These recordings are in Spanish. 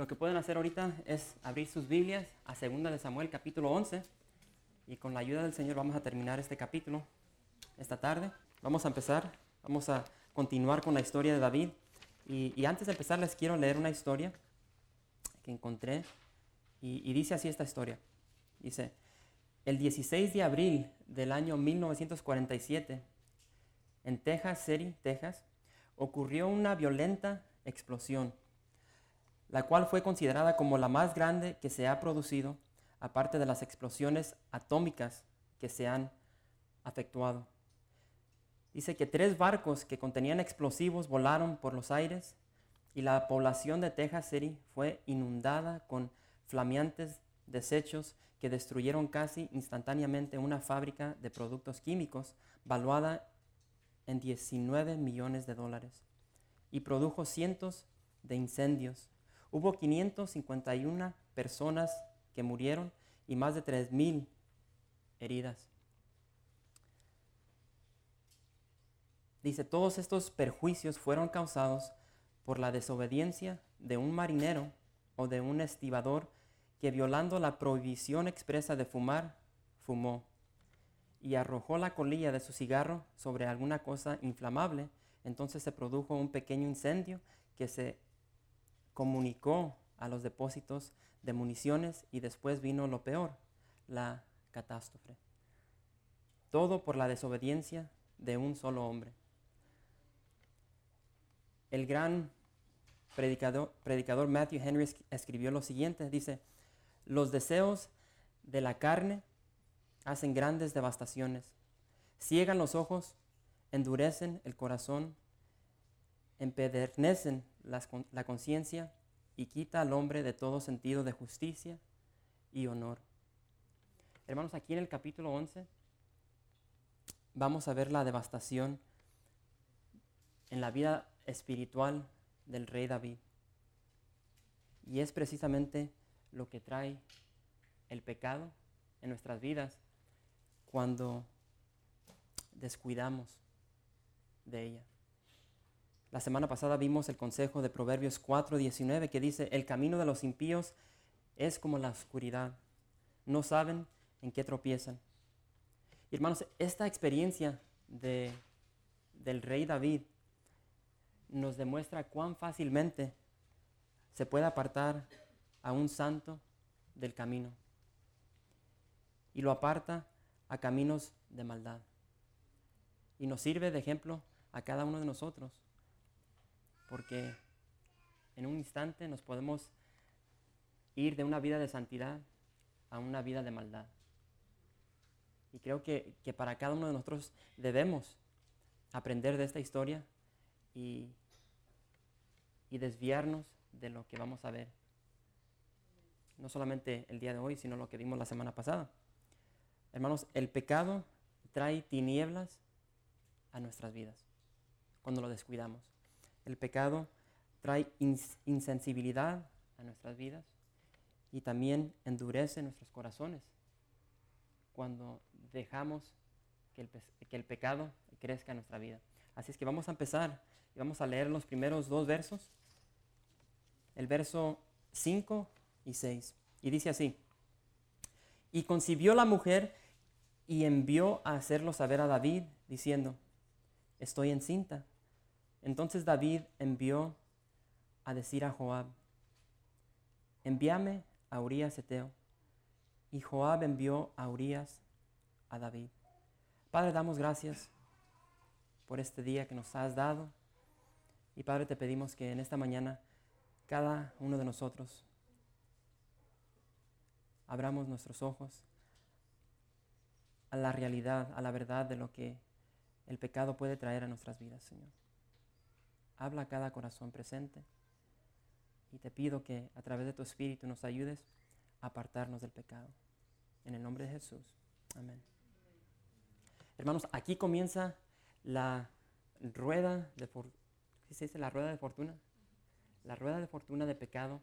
Lo que pueden hacer ahorita es abrir sus Biblias a 2 de Samuel capítulo 11 y con la ayuda del Señor vamos a terminar este capítulo esta tarde. Vamos a empezar, vamos a continuar con la historia de David y, y antes de empezar les quiero leer una historia que encontré y, y dice así esta historia. Dice, el 16 de abril del año 1947 en Texas City, Texas, ocurrió una violenta explosión, la cual fue considerada como la más grande que se ha producido, aparte de las explosiones atómicas que se han efectuado. Dice que tres barcos que contenían explosivos volaron por los aires y la población de Texas City fue inundada con flameantes desechos que destruyeron casi instantáneamente una fábrica de productos químicos valuada en 19 millones de dólares y produjo cientos de incendios. Hubo 551 personas que murieron y más de 3.000 heridas. Dice, todos estos perjuicios fueron causados por la desobediencia de un marinero o de un estibador que violando la prohibición expresa de fumar, fumó y arrojó la colilla de su cigarro sobre alguna cosa inflamable, entonces se produjo un pequeño incendio que se comunicó a los depósitos de municiones y después vino lo peor, la catástrofe. Todo por la desobediencia de un solo hombre. El gran predicador, predicador Matthew Henry escribió lo siguiente, dice, los deseos de la carne hacen grandes devastaciones, ciegan los ojos, endurecen el corazón, empedernecen la conciencia y quita al hombre de todo sentido de justicia y honor. Hermanos, aquí en el capítulo 11 vamos a ver la devastación en la vida espiritual del rey David. Y es precisamente lo que trae el pecado en nuestras vidas cuando descuidamos de ella. La semana pasada vimos el consejo de Proverbios 4:19 que dice, el camino de los impíos es como la oscuridad, no saben en qué tropiezan. hermanos, esta experiencia de, del rey David nos demuestra cuán fácilmente se puede apartar a un santo del camino. Y lo aparta a caminos de maldad. Y nos sirve de ejemplo a cada uno de nosotros, porque en un instante nos podemos ir de una vida de santidad a una vida de maldad. Y creo que, que para cada uno de nosotros debemos aprender de esta historia y, y desviarnos de lo que vamos a ver. No solamente el día de hoy, sino lo que vimos la semana pasada. Hermanos, el pecado trae tinieblas a nuestras vidas cuando lo descuidamos. El pecado trae insensibilidad a nuestras vidas y también endurece nuestros corazones cuando dejamos que el, pecado crezca en nuestra vida. Así es que vamos a empezar y vamos a leer los primeros dos versos, el verso 5 y 6. Y dice así, y concibió la mujer y envió a hacerlo saber a David, diciendo, estoy encinta. Entonces David envió a decir a Joab, envíame a Urias Eteo. Y Joab envió a Urias a David. Padre, damos gracias por este día que nos has dado. Y Padre, te pedimos que en esta mañana cada uno de nosotros abramos nuestros ojos a la realidad, a la verdad de lo que el pecado puede traer a nuestras vidas, Señor. Habla a cada corazón presente y te pido que a través de tu Espíritu nos ayudes a apartarnos del pecado. En el nombre de Jesús. Amén. Hermanos, aquí comienza la rueda de fortuna. ¿Sí se dice la rueda de fortuna? La rueda de fortuna de pecado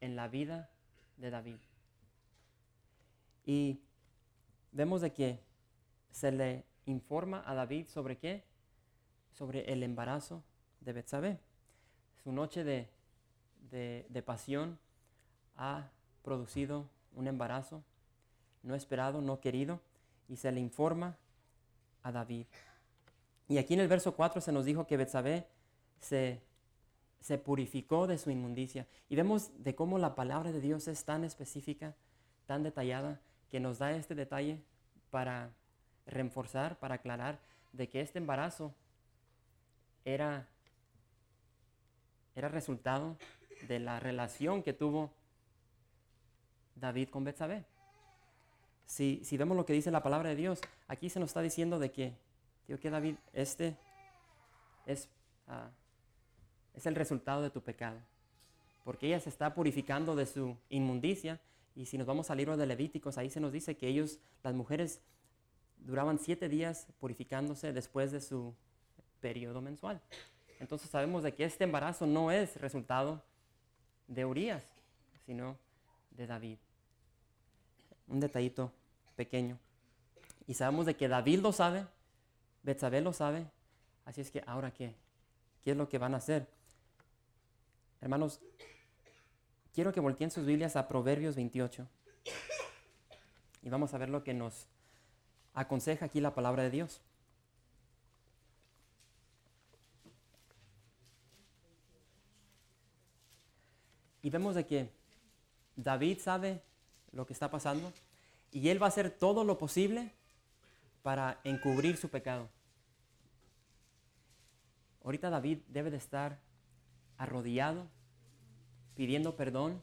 en la vida de David. Y vemos de que se le informa a David sobre qué? Sobre el embarazo de Betsabé. Su noche de, pasión ha producido un embarazo no esperado, no querido, y se le informa a David. Y aquí en el verso 4 se nos dijo que Betsabé se, se purificó de su inmundicia. Y vemos de cómo la palabra de Dios es tan específica, tan detallada, que nos da este detalle para reforzar, para aclarar de que este embarazo era, era resultado de la relación que tuvo David con Betsabé. Si, si, vemos lo que dice la palabra de Dios, aquí se nos está diciendo de que, que David, este es, ah, es el resultado de tu pecado. Porque ella se está purificando de su inmundicia. Y si nos vamos al libro de Levíticos, ahí se nos dice que ellos, las mujeres, duraban siete días purificándose después de su periodo mensual. Entonces sabemos de que este embarazo no es resultado de Urias, sino de David. Un detallito pequeño. Y sabemos de que David lo sabe, Betsabé lo sabe, así es que ahora qué? ¿Qué es lo que van a hacer? Hermanos, quiero que volteen sus Biblias a Proverbios 28. Y vamos a ver lo que nos aconseja aquí la palabra de Dios. Y vemos de que David sabe lo que está pasando y él va a hacer todo lo posible para encubrir su pecado. Ahorita David debe de estar arrodillado, pidiendo perdón,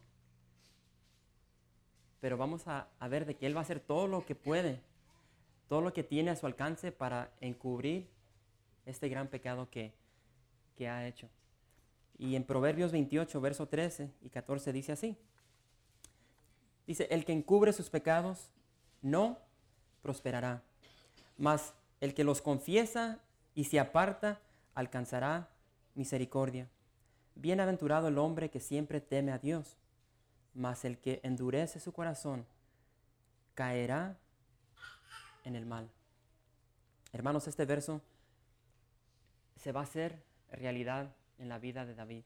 pero vamos a, ver de que él va a hacer todo lo que puede, todo lo que tiene a su alcance para encubrir este gran pecado que, que ha hecho. Y en Proverbios 28, verso 13 y 14 dice así. Dice, el que encubre sus pecados no prosperará, mas el que los confiesa y se aparta alcanzará misericordia. Bienaventurado el hombre que siempre teme a Dios, mas el que endurece su corazón caerá en el mal. Hermanos, este verso se va a hacer realidad en la vida de David.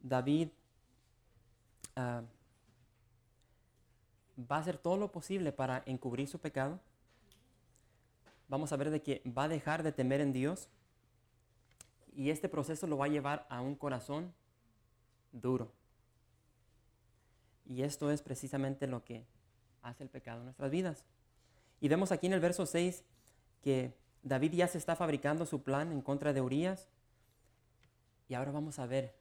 David uh, va a hacer todo lo posible para encubrir su pecado. Vamos a ver de que va a dejar de temer en Dios y este proceso lo va a llevar a un corazón duro. Y esto es precisamente lo que hace el pecado en nuestras vidas. Y vemos aquí en el verso 6 que David ya se está fabricando su plan en contra de Urias. Y ahora vamos a ver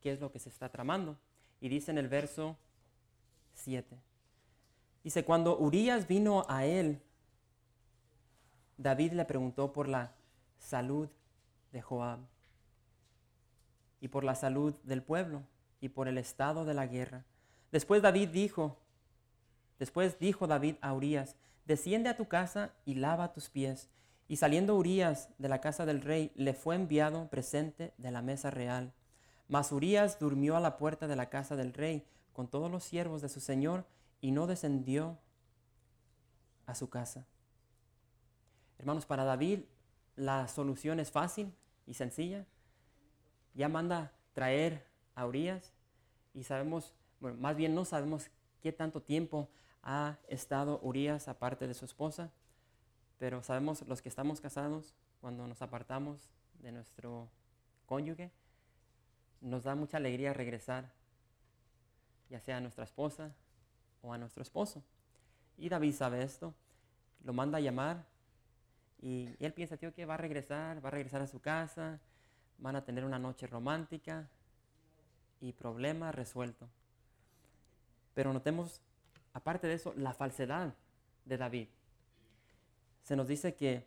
qué es lo que se está tramando. Y dice en el verso 7. Dice, cuando Urias vino a él, David le preguntó por la salud de Joab y por la salud del pueblo y por el estado de la guerra. Después David dijo, después dijo David a Urias, desciende a tu casa y lava tus pies. Y saliendo Urias de la casa del rey, le fue enviado presente de la mesa real. Mas Urias durmió a la puerta de la casa del rey con todos los siervos de su señor y no descendió a su casa. Hermanos, para David la solución es fácil y sencilla. Ya manda traer a Urias y sabemos, bueno, más bien no sabemos qué tanto tiempo ha estado Urias aparte de su esposa, pero sabemos los que estamos casados, cuando nos apartamos de nuestro cónyuge, nos da mucha alegría regresar, ya sea a nuestra esposa o a nuestro esposo. Y David sabe esto, lo manda a llamar y, él piensa, tío, que va a regresar, va a regresar a su casa, van a tener una noche romántica y problema resuelto. Pero notemos, aparte de eso, la falsedad de David. Se nos dice que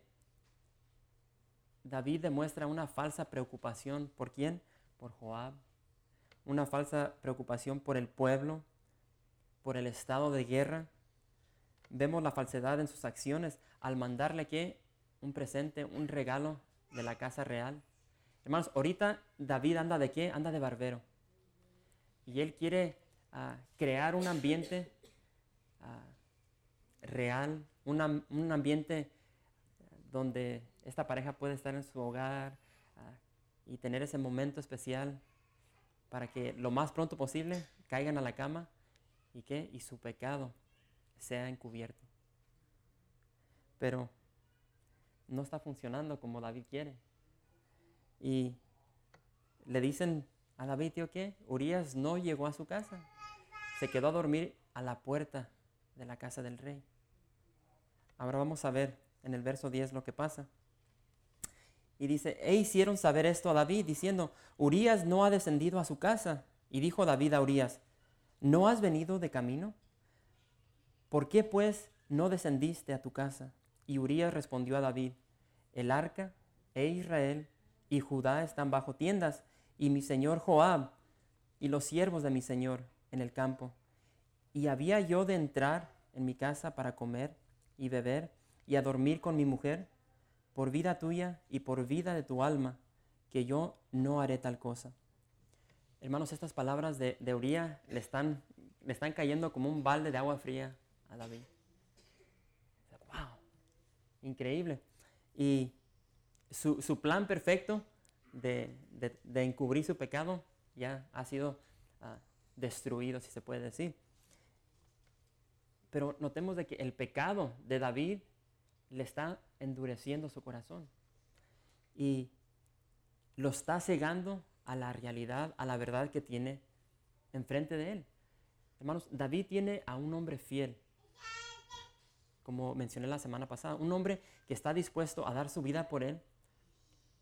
David demuestra una falsa preocupación. ¿Por quién? Por Joab. Una falsa preocupación por el pueblo, por el estado de guerra. Vemos la falsedad en sus acciones al mandarle que un presente, un regalo de la casa real. Hermanos, ahorita David anda de qué? Anda de barbero. Y él quiere ah, crear un ambiente ah, real, un ambiente donde esta pareja puede estar en su hogar ah, y tener ese momento especial. para que lo más pronto posible caigan a la cama y que y su pecado sea encubierto. Pero no está funcionando como David quiere. Y le dicen a David, tío, que Urias no llegó a su casa. Se quedó a dormir a la puerta de la casa del rey. Ahora vamos a ver en el verso 10 lo que pasa. Y dice, e hicieron saber esto a David, diciendo, Urias no ha descendido a su casa. Y dijo David a Urias, ¿no has venido de camino? ¿Por qué pues no descendiste a tu casa? Y Urias respondió a David, el arca e Israel y Judá están bajo tiendas, y mi señor Joab y los siervos de mi señor en el campo. Y había yo de entrar en mi casa para comer y beber y a dormir con mi mujer, por vida tuya y por vida de tu alma, que yo no haré tal cosa. Hermanos, estas palabras de, de le están, le están cayendo como un balde de agua fría a David. ¡Wow! Increíble. Y su, su plan perfecto de, de, encubrir su pecado ya ha sido uh, destruido, si se puede decir. Pero notemos de que el pecado de David le está endureciendo su corazón y lo está cegando a la realidad, a la verdad que tiene enfrente de él. Hermanos, David tiene a un hombre fiel, como mencioné la semana pasada, un hombre que está dispuesto a dar su vida por él,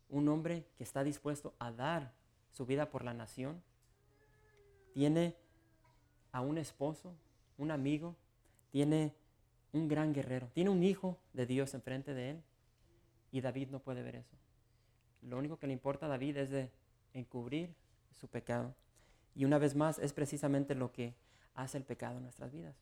un hombre que está dispuesto a dar su vida por la nación. Tiene a un esposo, un amigo, tiene un gran guerrero, tiene un hijo de Dios enfrente de él y David no puede ver eso. Lo único que le importa a David es de encubrir su pecado. Y una vez más es precisamente lo que hace el pecado en nuestras vidas.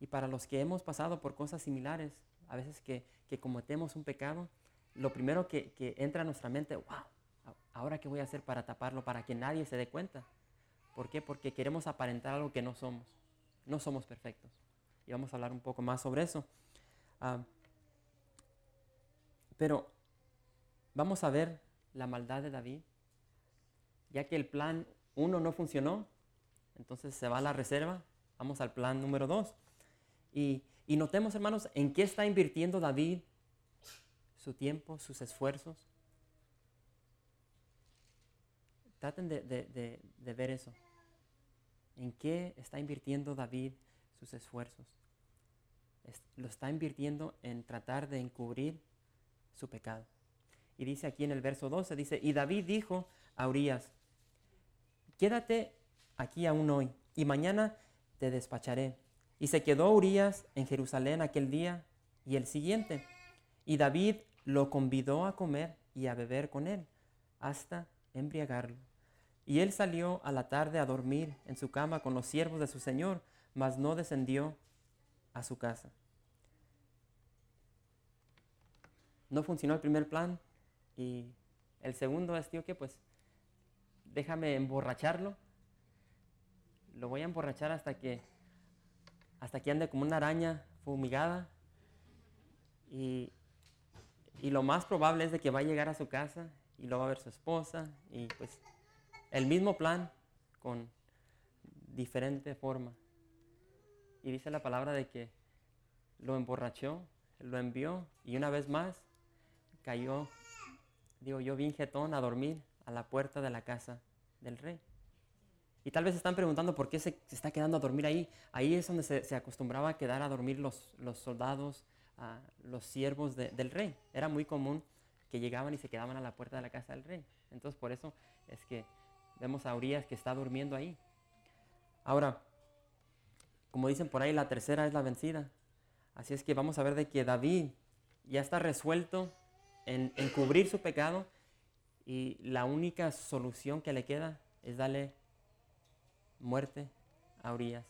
Y para los que hemos pasado por cosas similares, a veces que, que cometemos un pecado, lo primero que, que, entra a nuestra mente, wow, ahora qué voy a hacer para taparlo, para que nadie se dé cuenta. ¿Por qué? Porque queremos aparentar algo que no somos. No somos perfectos y vamos a hablar un poco más sobre eso. Uh, pero vamos a ver la maldad de David, ya que el plan 1 no funcionó, entonces se va a la reserva, vamos al plan número 2. Y, notemos, hermanos, en qué está invirtiendo David su tiempo, sus esfuerzos. Traten de, ver eso. ¿En qué está invirtiendo David sus esfuerzos. lo está invirtiendo en tratar de encubrir su pecado. Y dice aquí en el verso 12, dice, y David dijo a Urias, quédate aquí aún hoy, y mañana te despacharé. Y se quedó Urias en Jerusalén aquel día y el siguiente. Y David lo convidó a comer y a beber con él, hasta embriagarlo. Y él salió a la tarde a dormir en su cama con los siervos de su señor, mas no descendió a su casa. No funcionó el primer plan y el segundo es, tío, que pues déjame emborracharlo. Lo voy a emborrachar hasta que hasta que ande como una araña fumigada. Y, y lo más probable es de que va a llegar a su casa y lo va a ver su esposa y pues el mismo plan con diferente forma. Y dice la palabra de que lo emborrachó, lo envió y una vez más cayó, digo yo, bien jetón a dormir a la puerta de la casa del rey. Y tal vez están preguntando por qué se, está quedando a dormir ahí. Ahí es donde se, acostumbraba a quedar a dormir los, los soldados, los siervos del rey. Era muy común que llegaban y se quedaban a la puerta de la casa del rey. Entonces por eso es que vemos a Urias que está durmiendo ahí. Ahora, como dicen por ahí, la tercera es la vencida. Así es que vamos a ver de que David ya está resuelto en, cubrir su pecado y la única solución que le queda es darle muerte a Urias.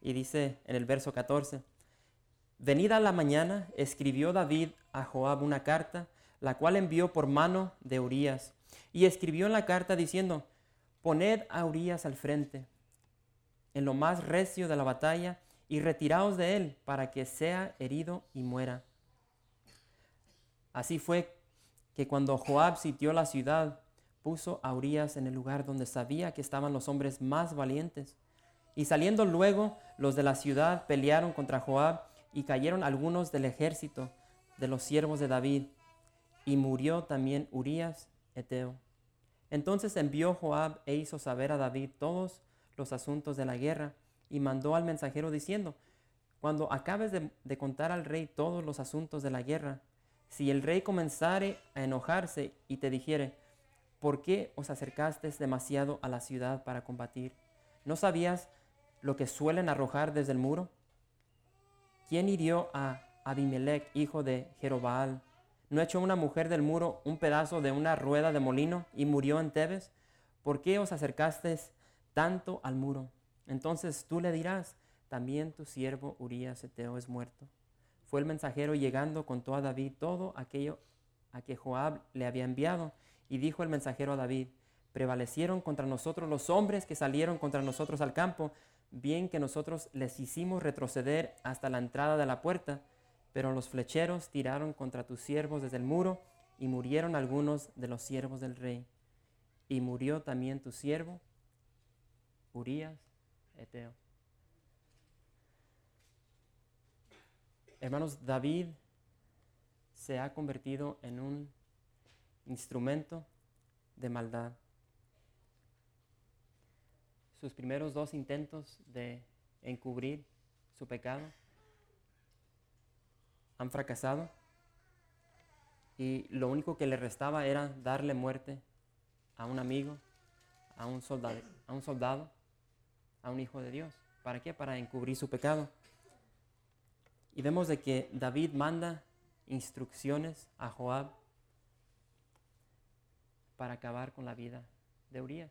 Y dice en el verso 14, venida la mañana, escribió David a Joab una carta, la cual envió por mano de Urias. Y escribió en la carta diciendo, poned a Urias al frente en lo más recio de la batalla y retiraos de él para que sea herido y muera. Así fue que cuando Joab sitió la ciudad, puso a Urias en el lugar donde sabía que estaban los hombres más valientes. Y saliendo luego los de la ciudad pelearon contra Joab y cayeron algunos del ejército de los siervos de David. Y murió también Urias, Eteo. Entonces envió Joab e hizo saber a David todos los asuntos de la guerra y mandó al mensajero diciendo, cuando acabes de, contar al rey todos los asuntos de la guerra, si el rey comenzare a enojarse y te dijere, ¿por qué os acercasteis demasiado a la ciudad para combatir? ¿No sabías lo que suelen arrojar desde el muro? ¿Quién hirió a Abimelech, hijo de Jerobaal? ¿No echó una mujer del muro un pedazo de una rueda de molino y murió en Tebes? ¿Por qué os acercasteis tanto al muro? Entonces tú le dirás, también tu siervo Urías Eteo es muerto. Fue el mensajero llegando contó a David todo aquello a que Joab le había enviado y dijo el mensajero a David, prevalecieron contra nosotros los hombres que salieron contra nosotros al campo, bien que nosotros les hicimos retroceder hasta la entrada de la puerta, pero los flecheros tiraron contra tus siervos desde el muro y murieron algunos de los siervos del rey. Y murió también tu siervo, Urías, Eteo. Hermanos, David se ha convertido en un instrumento de maldad. Sus primeros dos intentos de encubrir su pecado han fracasado y lo único que le restaba era darle muerte a un amigo, a un soldado, a un, soldado, a un hijo de Dios. ¿Para qué? Para encubrir su pecado. Y vemos de que David manda instrucciones a Joab para acabar con la vida de Urias.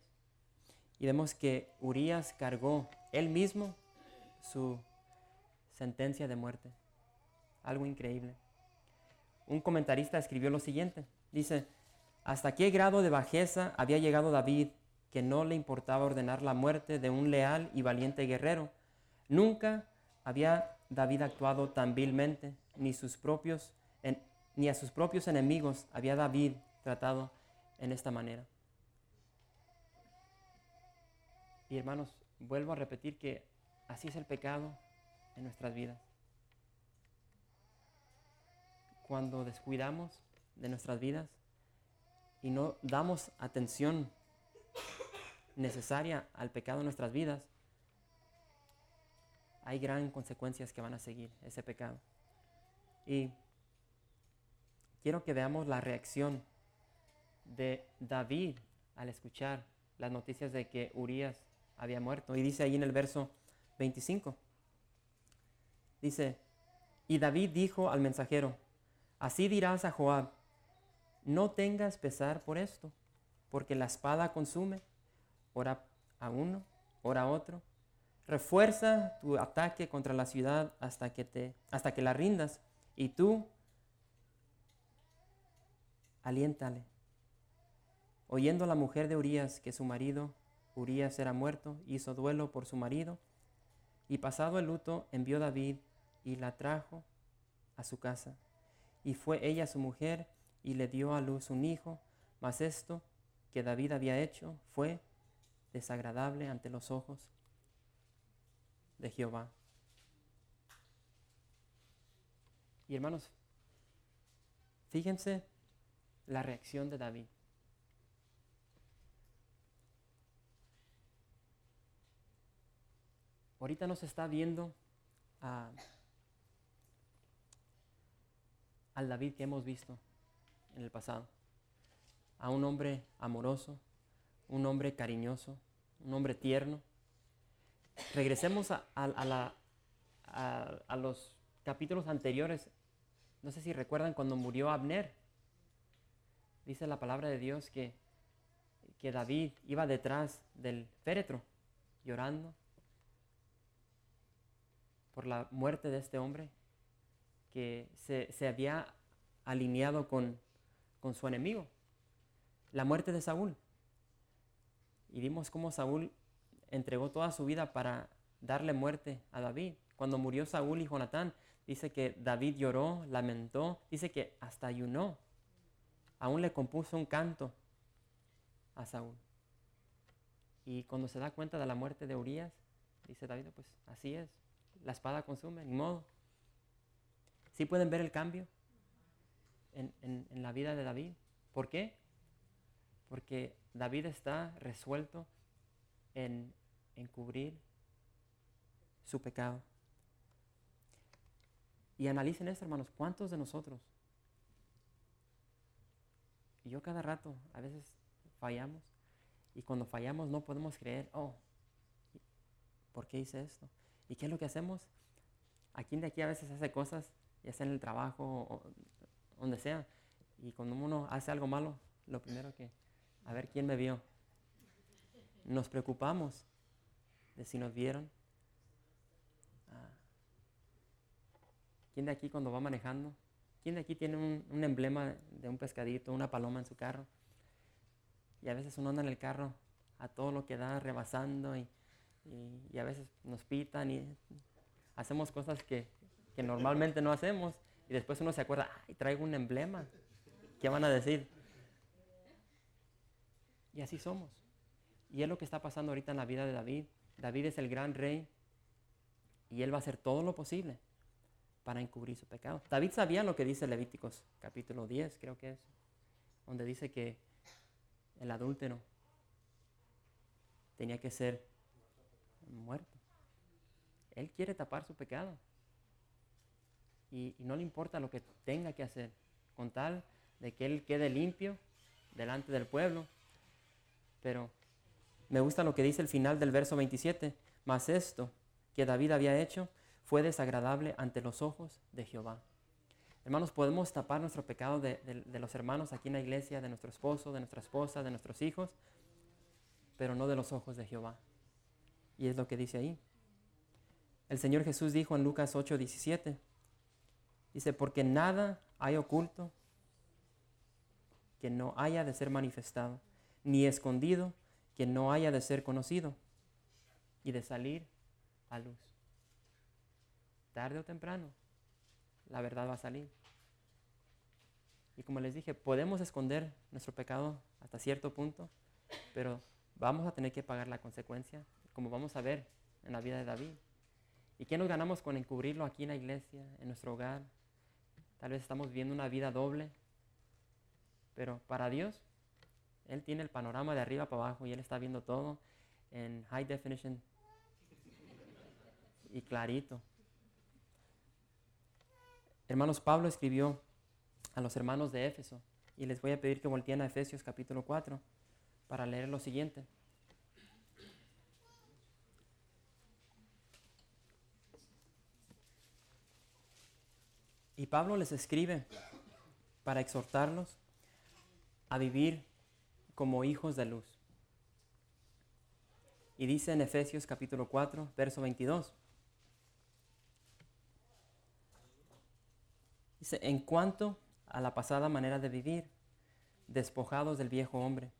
Y vemos que Urias cargó él mismo su sentencia de muerte. Algo increíble. Un comentarista escribió lo siguiente. Dice, ¿hasta qué grado de bajeza había llegado David que no le importaba ordenar la muerte de un leal y valiente guerrero? Nunca había David actuado tan vilmente, ni, sus propios, ni a sus propios enemigos había David tratado en esta manera. Y hermanos, vuelvo a repetir que así es el pecado en nuestras vidas. Cuando descuidamos de nuestras vidas y no damos atención necesaria al pecado en nuestras vidas, hay gran consecuencias que van a seguir ese pecado. Y quiero que veamos la reacción de David al escuchar las noticias de que Urias había muerto. Y dice ahí en el verso 25, dice, y David dijo al mensajero, así dirás a Joab, no tengas pesar por esto, porque la espada consume, ora a uno, ora a otro. Refuerza tu ataque contra la ciudad hasta que, te, hasta que la rindas, y tú aliéntale Oyendo la mujer de Urías que su marido, Urías, era muerto, hizo duelo por su marido, y pasado el luto envió David y la trajo a su casa. Y fue ella su mujer y le dio a luz un hijo, mas esto que David había hecho fue desagradable ante los ojos de Jehová. Y hermanos, fíjense la reacción de David. ahorita no se está viendo al David que hemos visto en el pasado. A un hombre amoroso, un hombre cariñoso, un hombre tierno. Regresemos a, los capítulos anteriores. No sé si recuerdan cuando murió Abner. Dice la palabra de Dios que, que David iba detrás del féretro, llorando, por la muerte de este hombre que se, había alineado con, con su enemigo, la muerte de Saúl. Y vimos cómo Saúl entregó toda su vida para darle muerte a David. Cuando murió Saúl y Jonatán, dice que David lloró, lamentó, dice que hasta ayunó. Aún le compuso un canto a Saúl. Y cuando se da cuenta de la muerte de Urias, dice David, pues así es, la espada consume, ni modo. ¿Sí pueden ver el cambio en, en la vida de David? ¿Por qué? Porque David está resuelto en encubrir su pecado. Y analicen esto, hermanos, ¿cuántos de nosotros? Yo cada rato, a veces fallamos, y cuando fallamos no podemos creer, oh, ¿por qué hice esto? ¿Y qué es lo que hacemos? Aquí de aquí a veces hace cosas, ya sea en el trabajo o donde sea, y cuando uno hace algo malo, lo primero que, a ver quién me vio. Nos preocupamos de si nos vieron. Ah. ¿Quién de aquí cuando va manejando? ¿Quién de aquí tiene un, emblema de un pescadito, una paloma en su carro? Y a veces uno anda en el carro a todo lo que da, rebasando y, a veces nos pitan y hacemos cosas que, que normalmente no hacemos y después uno se acuerda, ay, traigo un emblema. ¿Qué van a decir? Y así somos. Y es lo que está pasando ahorita en la vida de David. David es el gran rey y él va a hacer todo lo posible para encubrir su pecado. David sabía lo que dice Levíticos capítulo 10, creo que es, donde dice que el adúltero tenía que ser muerto. Él quiere tapar su pecado. Y, y, no le importa lo que tenga que hacer, con tal de que él quede limpio delante del pueblo. Pero me gusta lo que dice el final del verso 27. Mas esto que David había hecho fue desagradable ante los ojos de Jehová. Hermanos, podemos tapar nuestro pecado de, de, los hermanos aquí en la iglesia, de nuestro esposo, de nuestra esposa, de nuestros hijos, pero no de los ojos de Jehová. Y es lo que dice ahí. El Señor Jesús dijo en Lucas 8, 17, dice, porque nada hay oculto que no haya de ser manifestado, ni escondido que no haya de ser conocido y de salir a luz. Tarde o temprano, la verdad va a salir. Y como les dije, podemos esconder nuestro pecado hasta cierto punto, pero vamos a tener que pagar la consecuencia, como vamos a ver en la vida de David. ¿Y qué nos ganamos con encubrirlo aquí en la iglesia, en nuestro hogar? Tal vez estamos viviendo una vida doble, pero para Dios él tiene el panorama de arriba para abajo y Él está viendo todo en high definition y clarito. Hermanos, Pablo escribió a los hermanos de Éfeso y les voy a pedir que volteen a Efesios capítulo 4 para leer lo siguiente. Y Pablo les escribe para exhortarlos a vivir como hijos de luz. Y dice en Efesios capítulo 4, verso 22. Dice, en cuanto a la pasada manera de vivir, despojados del viejo hombre,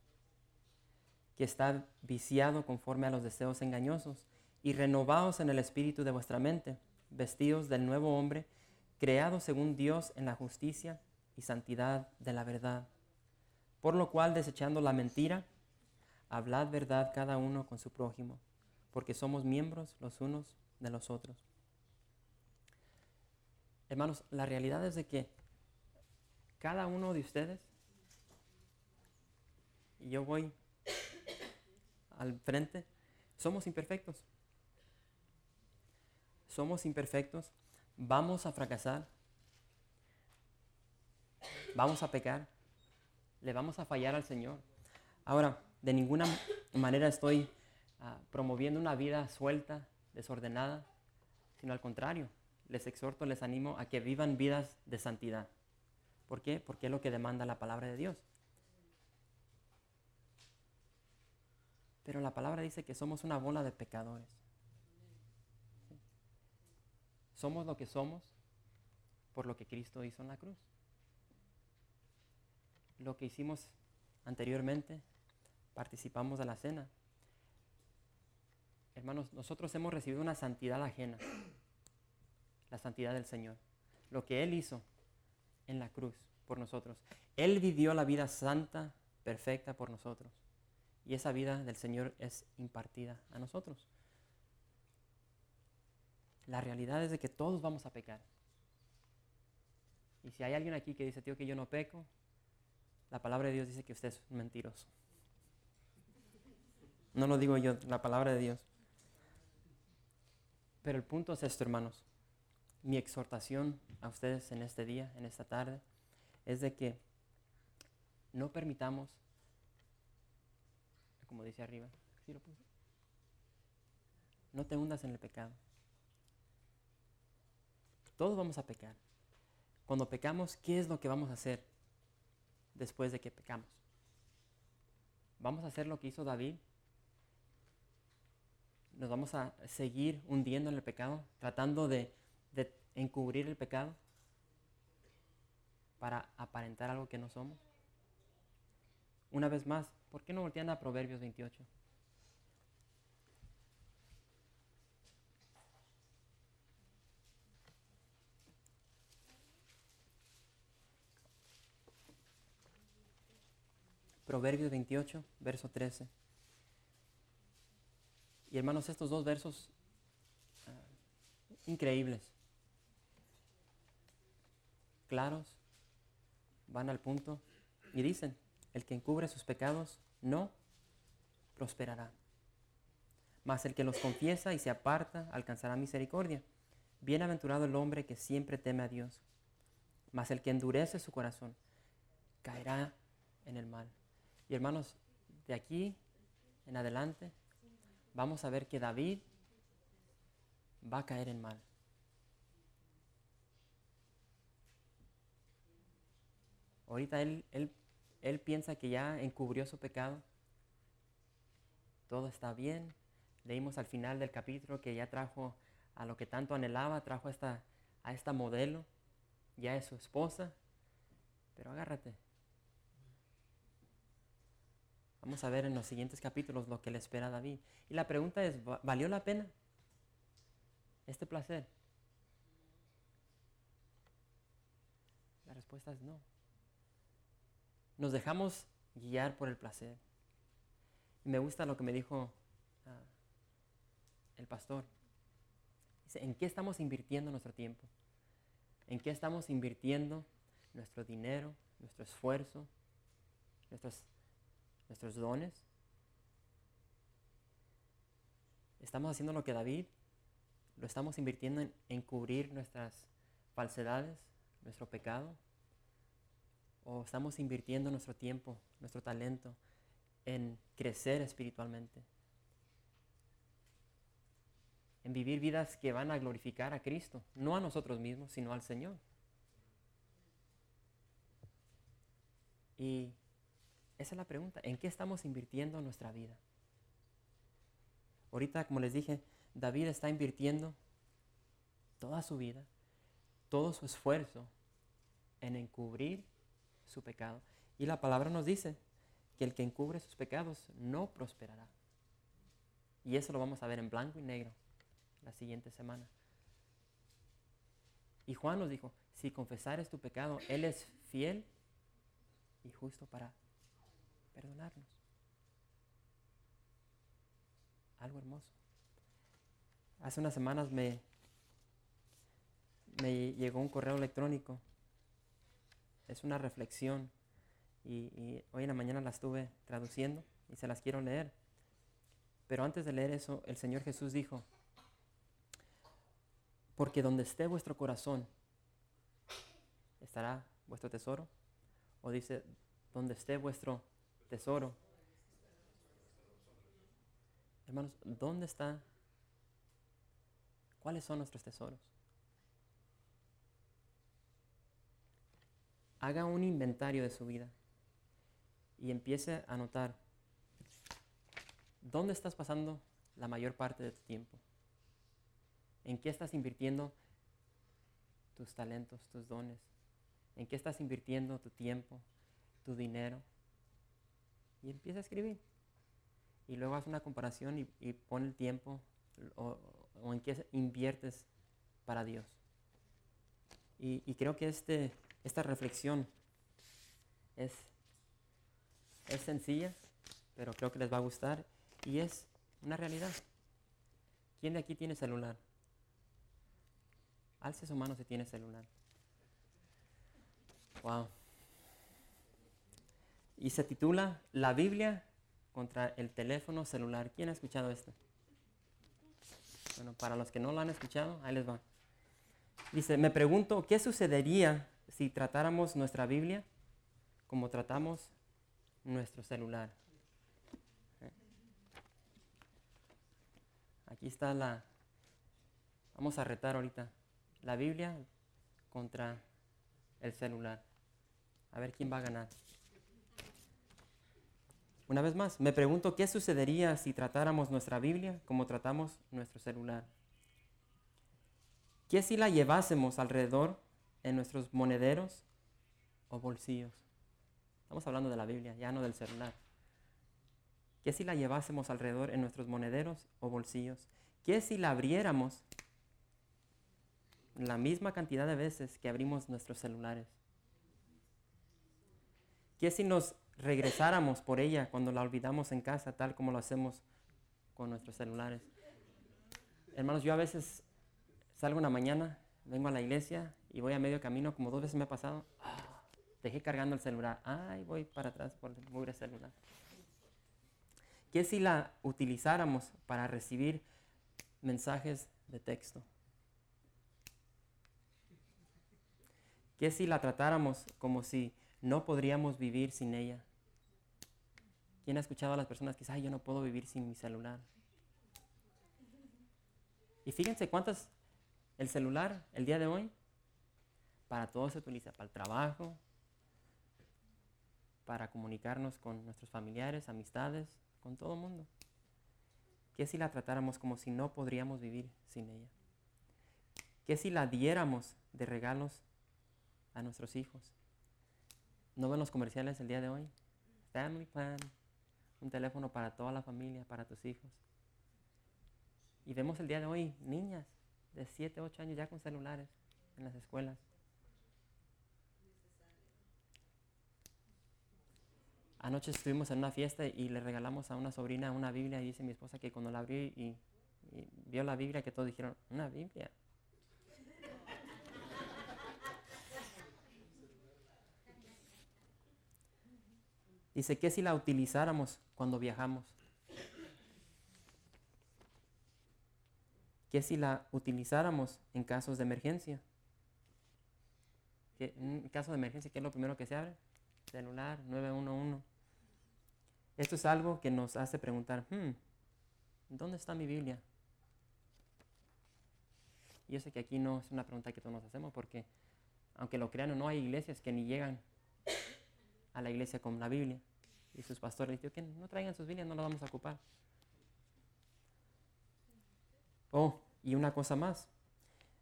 que está viciado conforme a los deseos engañosos, y renovados en el espíritu de vuestra mente, vestidos del nuevo hombre, creado según Dios en la justicia y santidad de la verdad por lo cual, desechando la mentira, hablad verdad cada uno con su prójimo, porque somos miembros los unos de los otros. Hermanos, la realidad es de que cada uno de ustedes, y yo voy al frente, somos imperfectos. Somos imperfectos, vamos a fracasar, vamos a pecar le vamos a fallar al Señor. Ahora, de ninguna manera estoy ah, promoviendo una vida suelta, desordenada, sino al contrario, les exhorto, les animo a que vivan vidas de santidad. ¿Por qué? Porque es lo que demanda la palabra de Dios. Pero la palabra dice que somos una bola de pecadores. Somos lo que somos por lo que Cristo hizo en la cruz lo que hicimos anteriormente, participamos de la cena. Hermanos, nosotros hemos recibido una santidad ajena, la santidad del Señor. Lo que Él hizo en la cruz por nosotros. Él vivió la vida santa, perfecta por nosotros. Y esa vida del Señor es impartida a nosotros. La realidad es de que todos vamos a pecar. Y si hay alguien aquí que dice, tío, que yo no peco, la palabra de Dios dice que usted es mentiroso. No lo digo yo, la palabra de Dios. Pero el punto es esto, hermanos. Mi exhortación a ustedes en este día, en esta tarde, es de que no permitamos, como dice arriba, no te hundas en el pecado. Todos vamos a pecar. Cuando pecamos, ¿qué es lo que vamos a hacer después de que pecamos? ¿Vamos a hacer lo que hizo David? ¿Nos vamos a seguir hundiendo en el pecado, tratando de, encubrir el pecado para aparentar algo que no somos? Una vez más, ¿por qué no voltean a Proverbios 28? Proverbios 28, verso 13. Y hermanos, estos dos versos ah, increíbles, claros, van al punto y dicen, el que encubre sus pecados no prosperará. Mas el que los confiesa y se aparta alcanzará misericordia. Bienaventurado el hombre que siempre teme a Dios. Mas el que endurece su corazón caerá en el mal. Y hermanos, de aquí en adelante vamos a ver que David va a caer en mal. Ahorita él, él, él piensa que ya encubrió su pecado. Todo está bien. Leímos al final del capítulo que ya trajo a lo que tanto anhelaba, trajo esta, a esta modelo, ya es su esposa. Pero agárrate, Vamos a ver en los siguientes capítulos lo que le espera a David. Y la pregunta es, ¿valió la pena este placer? La respuesta es no. Nos dejamos guiar por el placer. Me gusta lo que me dijo ah, el pastor. Dice, ¿en qué estamos invirtiendo nuestro tiempo? ¿En qué estamos invirtiendo nuestro dinero, nuestro esfuerzo, nuestras nuestros dones. Estamos haciendo lo que David, lo estamos invirtiendo en, cubrir nuestras falsedades, nuestro pecado, o estamos invirtiendo nuestro tiempo, nuestro talento en crecer espiritualmente, en vivir vidas que van a glorificar a Cristo, no a nosotros mismos, sino al Señor. Y esa es la pregunta. ¿En qué estamos invirtiendo nuestra vida? Ahorita, como les dije, David está invirtiendo toda su vida, todo su esfuerzo en encubrir su pecado. Y la palabra nos dice que el que encubre sus pecados no prosperará. Y eso lo vamos a ver en blanco y negro la siguiente semana. Y Juan nos dijo, si confesares tu pecado, Él es fiel y justo para perdonarnos. Algo hermoso. Hace unas semanas me, me llegó un correo electrónico. Es una reflexión y, hoy en la mañana la estuve traduciendo y se las quiero leer. Pero antes de leer eso, el Señor Jesús dijo, porque donde esté vuestro corazón, estará vuestro tesoro. O dice, donde esté vuestro tesoro. Hermanos, ¿dónde está? ¿Cuáles son nuestros tesoros? Haga un inventario de su vida y empiece a notar dónde estás pasando la mayor parte de tu tiempo. ¿En qué estás invirtiendo tus talentos, tus dones? ¿En qué estás invirtiendo tu tiempo, tu dinero? Y empieza a escribir. Y luego haz una comparación y, y pon el tiempo o, en qué inviertes para Dios. Y, creo que este, esta reflexión es, es sencilla, pero creo que les va a gustar y es una realidad. ¿Quién de aquí tiene celular? Alce su mano si tiene celular. Wow. Y se titula La Biblia contra el teléfono celular. ¿Quién ha escuchado esto? Bueno, para los que no lo han escuchado, ahí les va. Dice, me pregunto, ¿qué sucedería si tratáramos nuestra Biblia como tratamos nuestro celular? Aquí está la... Vamos a retar ahorita la Biblia contra el celular. A ver quién va a ganar. Una vez más, me pregunto qué sucedería si tratáramos nuestra Biblia como tratamos nuestro celular. ¿Qué si la llevásemos alrededor en nuestros monederos o bolsillos? Estamos hablando de la Biblia, ya no del celular. ¿Qué si la llevásemos alrededor en nuestros monederos o bolsillos? ¿Qué si la abriéramos la misma cantidad de veces que abrimos nuestros celulares? ¿Qué si nos regresáramos por ella cuando la olvidamos en casa, tal como lo hacemos con nuestros celulares? Hermanos, yo a veces salgo una mañana, vengo a la iglesia y voy a medio camino, como dos veces me ha pasado, dejé cargando el celular, ay, voy para atrás por el celular. ¿Qué si la utilizáramos para recibir mensajes de texto? ¿Qué si la tratáramos como si no podríamos vivir sin ella? ¿Quién ha escuchado a las personas que dicen, ay, yo no puedo vivir sin mi celular? Y fíjense cuántas, el celular, el día de hoy, para todo se utiliza, para el trabajo, para comunicarnos con nuestros familiares, amistades, con todo el mundo. ¿Qué si la tratáramos como si no podríamos vivir sin ella? ¿Qué si la diéramos de regalos a nuestros hijos? ¿No ven los comerciales el día de hoy? Family Plan, un teléfono para toda la familia, para tus hijos. Y vemos el día de hoy niñas de 7, 8 años ya con celulares en las escuelas. Anoche estuvimos en una fiesta y le regalamos a una sobrina una Biblia y dice mi esposa que cuando la abrió y, vio la Biblia que todos dijeron, una Biblia. Dice que si la utilizáramos cuando viajamos. Que si la utilizáramos en casos de emergencia. Que en caso de emergencia, ¿qué es lo primero que se abre? Celular 911. Esto es algo que nos hace preguntar, hmm, ¿dónde está mi Biblia? Y yo sé que aquí no es una pregunta que todos nos hacemos porque, aunque lo crean o no, hay iglesias que ni llegan a la iglesia con la Biblia. Y sus pastores dicen que no traigan sus Biblias, no las vamos a ocupar. Oh, y una cosa más.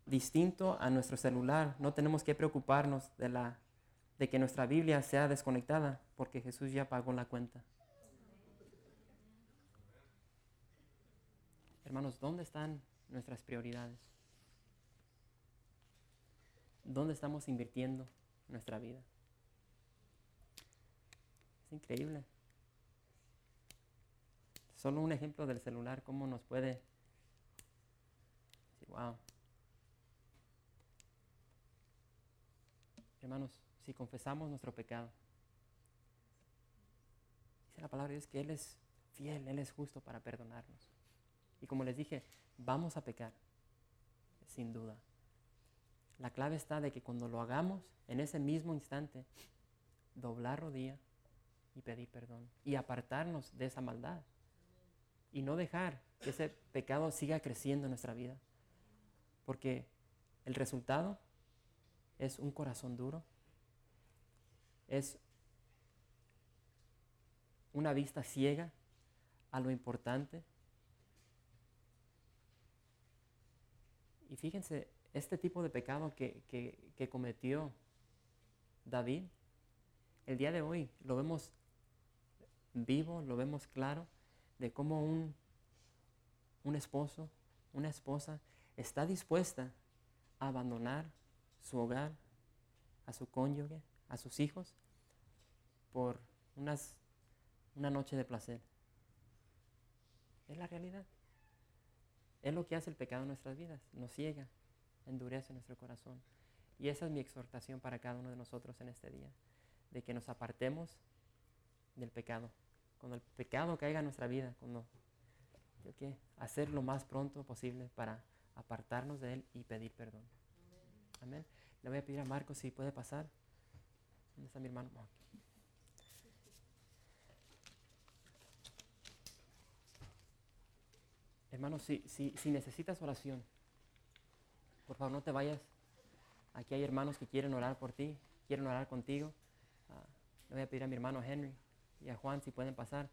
Distinto a nuestro celular, no tenemos que preocuparnos de, la, de que nuestra Biblia sea desconectada porque Jesús ya pagó la cuenta. Hermanos, ¿dónde están nuestras prioridades? ¿Dónde estamos invirtiendo nuestra vida? Increíble. Solo un ejemplo del celular, cómo nos puede... wow. Hermanos, si confesamos nuestro pecado, dice la palabra de Dios que Él es fiel, Él es justo para perdonarnos. Y como les dije, vamos a pecar, sin duda. La clave está de que cuando lo hagamos, en ese mismo instante, doblar rodilla y pedir perdón y apartarnos de esa maldad y no dejar que ese pecado siga creciendo en nuestra vida. Porque el resultado es un corazón duro, es una vista ciega a lo importante Y fíjense, este tipo de pecado que, cometió David, el día de hoy lo vemos vivo, lo vemos claro, de cómo un, un esposo, una esposa, está dispuesta a abandonar su hogar, a su cónyuge, a sus hijos, por unas, una noche de placer. Es la realidad. Es lo que hace el pecado en nuestras vidas. Nos ciega, endurece nuestro corazón. Y esa es mi exhortación para cada uno de nosotros en este día. De que nos apartemos del pecado. Cuando el pecado caiga en nuestra vida, cuando hay que hacer lo más pronto posible para apartarnos de él y pedir perdón. Amén. Le voy a pedir a Marcos si puede pasar. ¿Dónde está mi hermano? Hermano, si, si, si necesitas oración, por favor no te vayas. Aquí hay hermanos que quieren orar por ti, quieren orar contigo. Ah, le voy a pedir a mi hermano Henry y a Juan si pueden pasar.